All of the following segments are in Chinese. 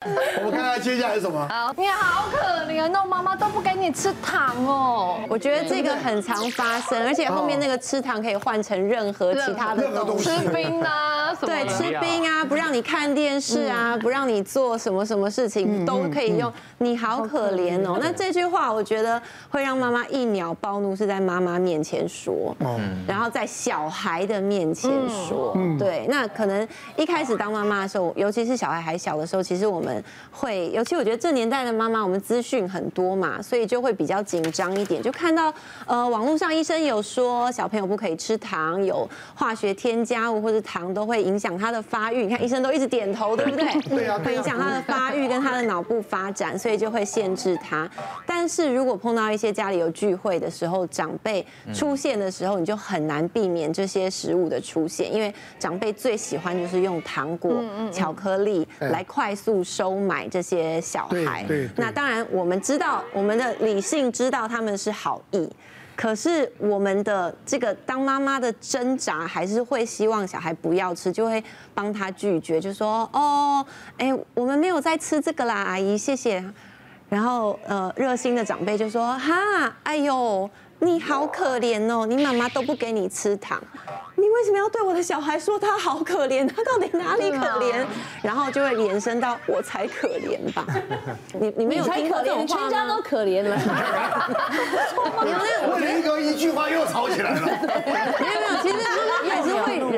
我们看看接下来是什么？好，你好可怜哦，妈妈都不给你吃糖哦。我觉得这个很常发生，而且后面那个吃糖可以换成任何其他的东西，吃冰啊，对，吃冰啊，不让你看电视啊，不让你做什么什么事情都可以用。你好可怜哦。那这句话我觉得会让妈妈一秒暴怒，是在妈妈面前说，然后在小孩的面前说。对，那可能一开始当妈妈的时候，尤其是小孩还小的时候，其实我们。会，尤其我觉得这年代的妈妈，我们资讯很多嘛，所以就会比较紧张一点。就看到呃，网络上医生有说小朋友不可以吃糖，有化学添加物或者糖都会影响他的发育。你看医生都一直点头，对不对？对啊，会影响他的发育跟他的脑部发展，所以就会限制他。但是如果碰到一些家里有聚会的时候，长辈出现的时候，你就很难避免这些食物的出现，因为长辈最喜欢就是用糖果、巧克力来快速。收买这些小孩，那当然我们知道，我们的理性知道他们是好意，可是我们的这个当妈妈的挣扎，还是会希望小孩不要吃，就会帮他拒绝，就说哦，哎，我们没有在吃这个啦，阿姨，谢谢。然后呃，热心的长辈就说哈，哎呦，你好可怜哦，你妈妈都不给你吃糖。你为什么要对我的小孩说他好可怜？他到底哪里可怜？然后就会延伸到我才可怜吧？你你没有听可怜，全家都可怜了。没有，我一个一句话又吵起来了。没有没有，其实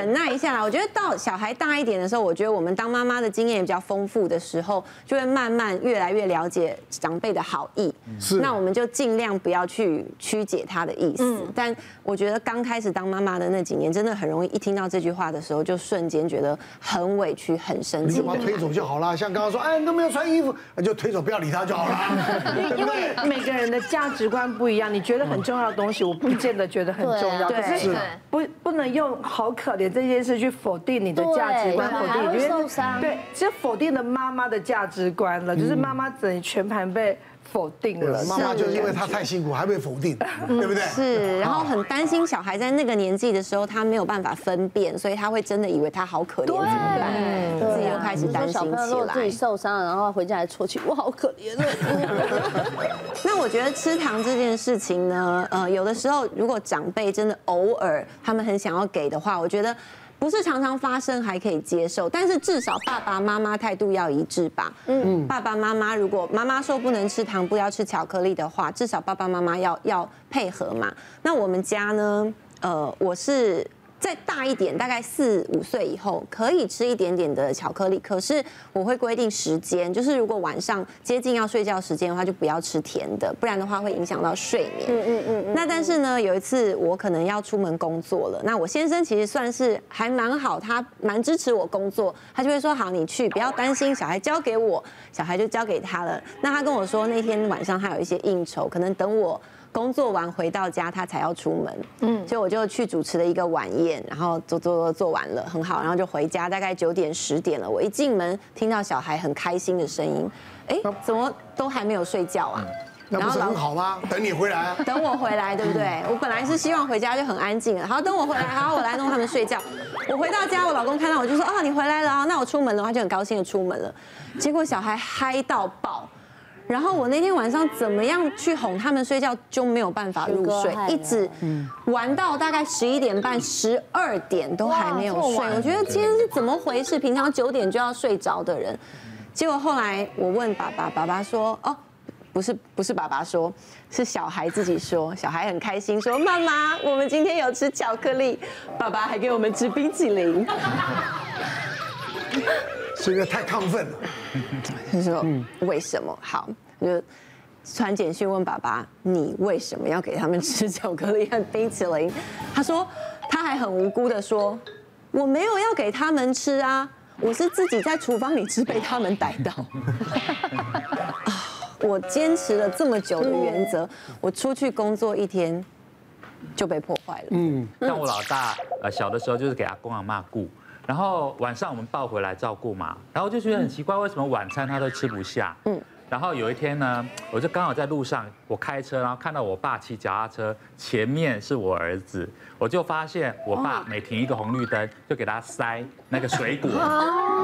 忍耐一下啦。我觉得到小孩大一点的时候，我觉得我们当妈妈的经验也比较丰富的时候，就会慢慢越来越了解长辈的好意。是。那我们就尽量不要去曲解他的意思。嗯但我觉得刚开始当妈妈的那几年，真的。很容易一听到这句话的时候，就瞬间觉得很委屈、很生气。你就把他推走就好了，像刚刚说，哎，你都没有穿衣服，那就推走，不要理他就好了。因为每个人的价值观不一样，你觉得很重要的东西，我不见得觉得很重要。可是不不能用好可怜这件事去否定你的价值观，否定你受伤。对，其实否定了妈妈的价值观了，就是妈妈整全盘被。否定了，妈妈就是因为他太辛苦，还被否定，对不对？是，然后很担心小孩在那个年纪的时候，他没有办法分辨，所以他会真的以为他好可怜，怎么办？自己又开始担心起来。自己受伤了，然后回家还戳去，我好可怜。那我觉得吃糖这件事情呢，呃，有的时候如果长辈真的偶尔他们很想要给的话，我觉得。不是常常发生还可以接受，但是至少爸爸妈妈态度要一致吧。嗯，爸爸妈妈如果妈妈说不能吃糖，不要吃巧克力的话，至少爸爸妈妈要要配合嘛。那我们家呢？呃，我是。再大一点，大概四五岁以后，可以吃一点点的巧克力。可是我会规定时间，就是如果晚上接近要睡觉时间的话，就不要吃甜的，不然的话会影响到睡眠。嗯嗯嗯。那但是呢，有一次我可能要出门工作了，那我先生其实算是还蛮好，他蛮支持我工作，他就会说好，你去，不要担心，小孩交给我，小孩就交给他了。那他跟我说那天晚上他有一些应酬，可能等我。工作完回到家，他才要出门，嗯，所以我就去主持了一个晚宴，然后做做做做完了，很好，然后就回家，大概九点十点了。我一进门，听到小孩很开心的声音，哎，怎么都还没有睡觉啊？那不是很好吗？等你回来啊，等我回来，对不对？我本来是希望回家就很安静了，好，等我回来，好，我来弄他们睡觉。我回到家，我老公看到我就说，哦，你回来了啊，那我出门了，他就很高兴的出门了。结果小孩嗨到爆。然后我那天晚上怎么样去哄他们睡觉，就没有办法入睡，一直玩到大概十一点半、十二点都还没有睡。我觉得今天是怎么回事？平常九点就要睡着的人，结果后来我问爸爸，爸爸说：“哦，不是，不是爸爸说，是小孩自己说。小孩很开心说，妈妈，我们今天有吃巧克力，爸爸还给我们吃冰淇淋。”是因为太亢奋了，他说：“为什么？好，就传简讯问爸爸，你为什么要给他们吃巧克力和冰淇淋？”他说：“他还很无辜的说，我没有要给他们吃啊，我是自己在厨房里吃，被他们逮到。啊，我坚持了这么久的原则，我出去工作一天就被破坏了。嗯，像我老大，呃，小的时候就是给阿公阿妈顾。”然后晚上我们抱回来照顾嘛，然后就觉得很奇怪，为什么晚餐他都吃不下？嗯，然后有一天呢，我就刚好在路上，我开车，然后看到我爸骑脚踏车，前面是我儿子，我就发现我爸每停一个红绿灯，就给他塞那个水果，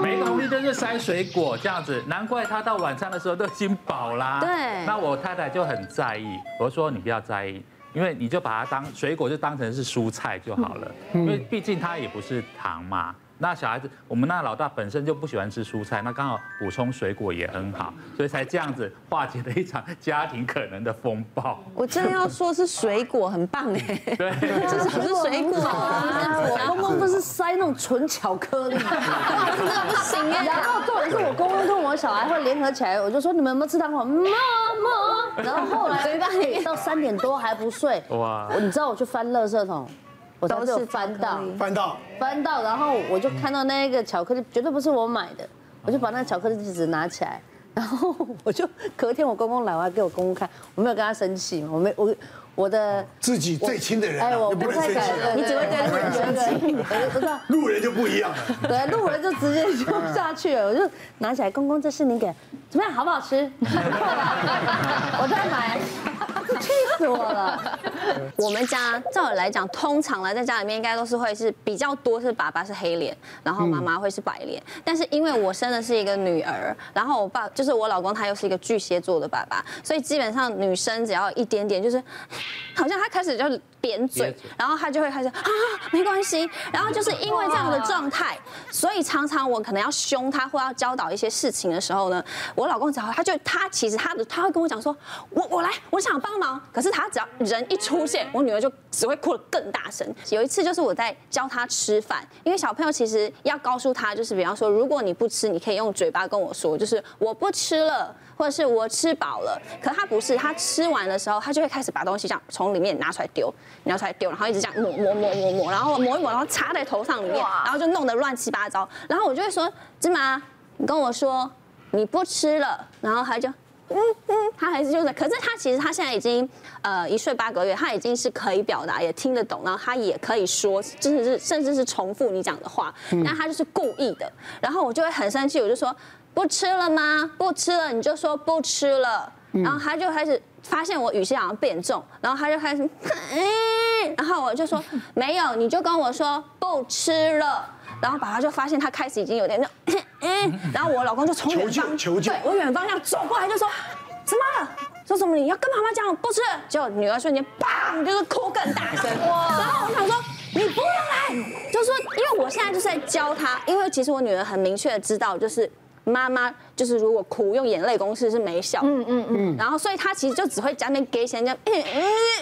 每一个红绿灯就塞水果，这样子，难怪他到晚餐的时候都已经饱啦。对。那我太太就很在意，我说你不要在意，因为你就把它当水果，就当成是蔬菜就好了，因为毕竟它也不是糖嘛。那小孩子，我们那老大本身就不喜欢吃蔬菜，那刚好补充水果也很好，所以才这样子化解了一场家庭可能的风暴。我真的要说是水果很棒哎，对，这是不是水果啊？我公公不是塞那种纯巧克力，真的不行哎。然后重点是我公公跟我小孩会联合起来，我就说你们有没有吃糖果？妈妈。然后后来到三点多还不睡，哇！你知道我去翻垃圾桶。我都是翻到翻到翻到，然后我就看到那个巧克力，绝对不是我买的，我就把那巧克力纸拿起来，然后 我就隔天我公公来，我还给我公公看，我没有跟他生气嘛，我没我我的自己最亲的人，哎，我不太敢，你只会跟路人生气，不是路人就不一样了，对，路人就直接就下去了，我就拿起来，公公这是你给，怎么样，好不好吃？我再买。气死我了！我们家照理来讲，通常来在家里面应该都是会是比较多是爸爸是黑脸，然后妈妈会是白脸。但是因为我生的是一个女儿，然后我爸就是我老公，他又是一个巨蟹座的爸爸，所以基本上女生只要一点点就是，好像他开始就。扁嘴，然后他就会开始啊，没关系。然后就是因为这样的状态，所以常常我可能要凶他或要教导一些事情的时候呢，我老公只要他就他其实他的他会跟我讲说，我我来，我想帮忙。可是他只要人一出现，我女儿就只会哭得更大声。有一次就是我在教他吃饭，因为小朋友其实要告诉他，就是比方说，如果你不吃，你可以用嘴巴跟我说，就是我不吃了。或者是我吃饱了，可他不是，他吃完的时候，他就会开始把东西这样从里面拿出来丢，拿出来丢，然后一直这样抹抹抹抹抹，然后抹一抹，然后插在头上里面，然后就弄得乱七八八糟。然后我就会说，芝麻，你跟我说你不吃了，然后他就嗯嗯，他还是就是，可是他其实他现在已经呃一岁八个月，他已经是可以表达，也听得懂，然后他也可以说，甚至是甚至是重复你讲的话，但他就是故意的。然后我就会很生气，我就说。不吃了吗？不吃了，你就说不吃了。然后他就开始发现我语气好像变重，然后他就开始，嗯，然后我就说 没有，你就跟我说不吃了。然后爸爸就发现他开始已经有点那，嗯，然后我老公就从远方，对，我远方这样走过来就说，怎么了？说什么你要跟妈妈讲不吃？结果女儿瞬间砰，就是哭更大声。哇！然后我想说你不用来，就说因为我现在就是在教他，因为其实我女儿很明确的知道就是。妈妈就是如果哭用眼泪公式是没效，嗯嗯嗯，然后所以她其实就只会在那边给钱这样，嗯嗯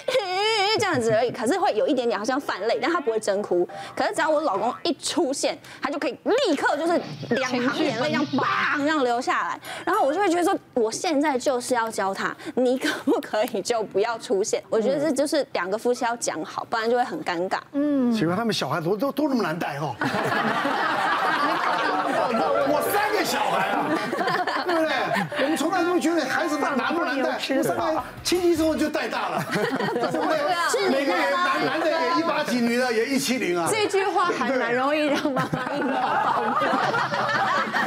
嗯这样子而已，可是会有一点点好像泛泪，但他不会真哭。可是只要我老公一出现，他就可以立刻就是两行眼泪这样砰这样流下来，然后我就会觉得说，我现在就是要教他，你可不可以就不要出现？我觉得这就是两个夫妻要讲好，不然就会很尴尬。嗯，请问他们小孩都都都那么难带哦？我三个小孩啊，们从来都觉得孩子大难不难带，上来亲戚之后就带大了，对不对？每个人男男的也一八几，女的也一七零啊。这句话还蛮容易让妈妈硬抱抱的。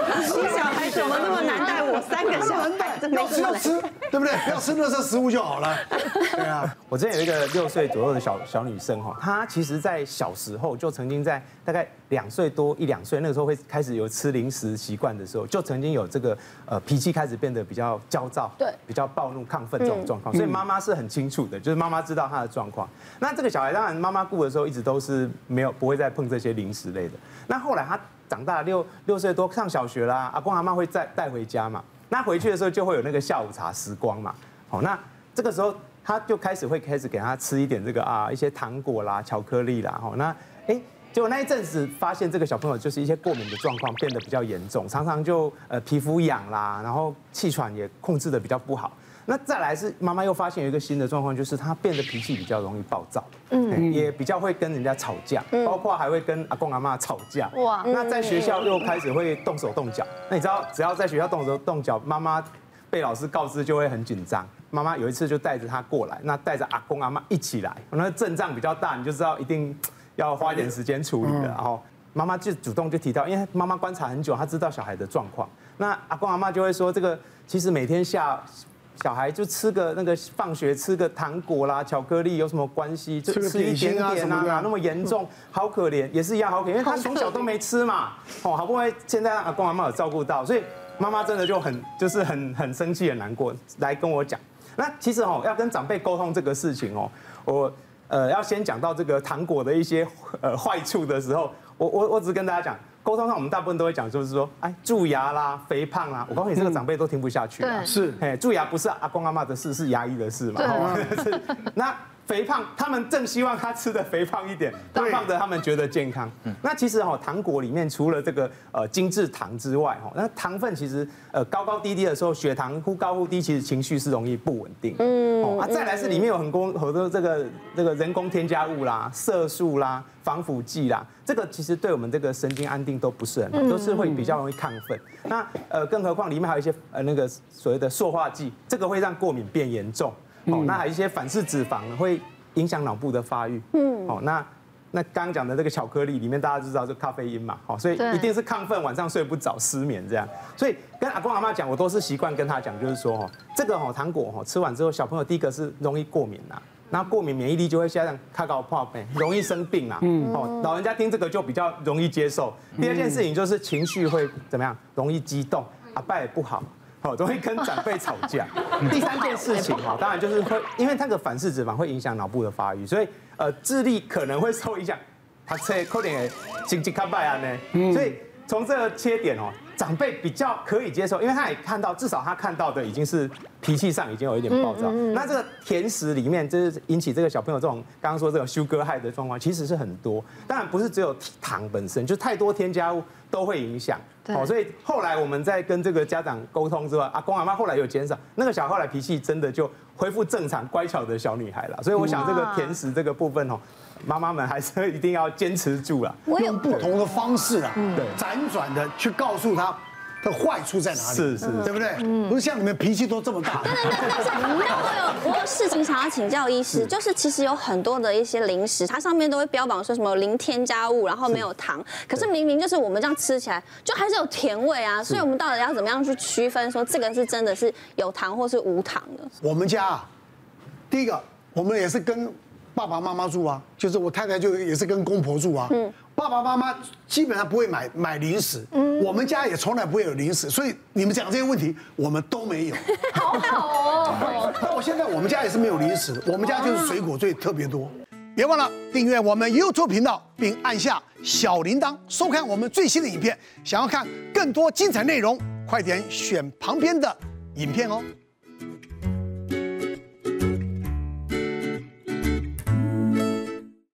你小孩怎么那么难带？我三个小孩，要吃要吃，对不对？不要吃热色食物就好了。对啊，我之前有一个六岁左右的小小女生哈，她其实在小时候就曾经在大概两岁多一两岁那个时候会开始有吃零食习惯的时候，就曾经有这个呃脾气开始变得比较焦躁，对，比较暴怒亢奋这种状况，所以妈妈是很清楚的，就是妈妈知道她的状况。那这个小孩当然妈妈顾的时候一直都是没有不会再碰这些零食类的。那后来他长大六六岁多上小学啦，阿公阿妈会再带回家嘛。那回去的时候就会有那个下午茶时光嘛。好，那这个时候他就开始会开始给他吃一点这个啊一些糖果啦、巧克力啦。好，那哎。结果那一阵子发现这个小朋友就是一些过敏的状况变得比较严重，常常就呃皮肤痒啦，然后气喘也控制的比较不好。那再来是妈妈又发现有一个新的状况，就是他变得脾气比较容易暴躁，嗯，也比较会跟人家吵架，包括还会跟阿公阿妈吵架。哇，那在学校又开始会动手动脚。那你知道，只要在学校动手动脚，妈妈被老师告知就会很紧张。妈妈有一次就带着他过来，那带着阿公阿妈一起来，那阵仗比较大，你就知道一定。要花一点时间处理的，然后妈妈就主动就提到，因为妈妈观察很久，她知道小孩的状况，那阿公阿妈就会说，这个其实每天下小孩就吃个那个放学吃个糖果啦、巧克力有什么关系？就吃一点点啊，那么严重，好可怜，也是一样好可怜，因为 他从小都没吃嘛，哦，好不容易现在阿公阿妈有照顾到，所以妈妈真的就很就是很很生气很难过，来跟我讲。那其实哦，要跟长辈沟通这个事情哦，我呃要先讲到这个糖果的一些呃坏处的时候，我我我只跟大家讲，沟通上我们大部分都会讲，就是说，哎，蛀牙啦、肥胖啦，我告诉你，这个长辈都听不下去。对，是，哎，蛀牙不是阿公阿妈的事，是牙医的事嘛。对。那。肥胖，他们正希望他吃的肥胖一点，胖胖的他们觉得健康。那其实哈，糖果里面除了这个呃精制糖之外哈，那糖分其实呃高高低低的时候，血糖忽高忽低，其实情绪是容易不稳定。嗯。哦，啊，再来是里面有很多很多这个这个人工添加物啦、色素啦、防腐剂啦，这个其实对我们这个神经安定都不是很好，都是会比较容易亢奋。那呃，更何况里面还有一些呃那个所谓的塑化剂，这个会让过敏变严重。哦，那还有一些反式脂肪会影响脑部的发育。嗯，哦，那那刚刚讲的这个巧克力里面，大家知道是咖啡因嘛，好，所以一定是亢奋，晚上睡不着，失眠这样。所以跟阿公阿妈讲，我都是习惯跟他讲，就是说哦，这个哦糖果哦吃完之后，小朋友第一个是容易过敏呐，那过敏免疫力就会下降，卡高泡呗，容易生病啊。嗯，哦，老人家听这个就比较容易接受。第二件事情就是情绪会怎么样？容易激动，阿爸也不好。好，都会跟长辈吵架。第三件事情哈，当然就是会，因为那个反式脂肪会影响脑部的发育，所以呃智力可能会受影响。他切扣点经济卡拜啊呢，所以从这个切点哦，长辈比较可以接受，因为他也看到，至少他看到的已经是脾气上已经有一点暴躁。那这个甜食里面就是引起这个小朋友这种刚刚说这种 sugar high 的状况，其实是很多。当然不是只有糖本身，就太多添加物都会影响。好，所以后来我们在跟这个家长沟通之外，阿公阿妈后来有减少，那个小孩后来脾气真的就恢复正常，乖巧的小女孩了。所以我想这个甜食这个部分哦，妈妈们还是一定要坚持住了。我有不同的方式啊，对，辗转的去告诉他。的坏处在哪里？是是，对不对？嗯不是像你们脾气都这么大。对对对，但是那我有我有事情想要请教医师，就是其实有很多的一些零食，它上面都会标榜说什么零添加物，然后没有糖，可是明明就是我们这样吃起来，就还是有甜味啊。所以我们到底要怎么样去区分，说这个是真的是有糖或是无糖的？我们家第一个，我们也是跟爸爸妈妈住啊，就是我太太就也是跟公婆住啊。嗯。爸爸妈妈基本上不会买买零食，嗯，我们家也从来不会有零食，所以你们讲这些问题，我们都没有。好好哦。那我现在我们家也是没有零食，我们家就是水果最特别多。别忘了订阅我们 YouTube 频道，并按下小铃铛，收看我们最新的影片。想要看更多精彩内容，快点选旁边的影片哦。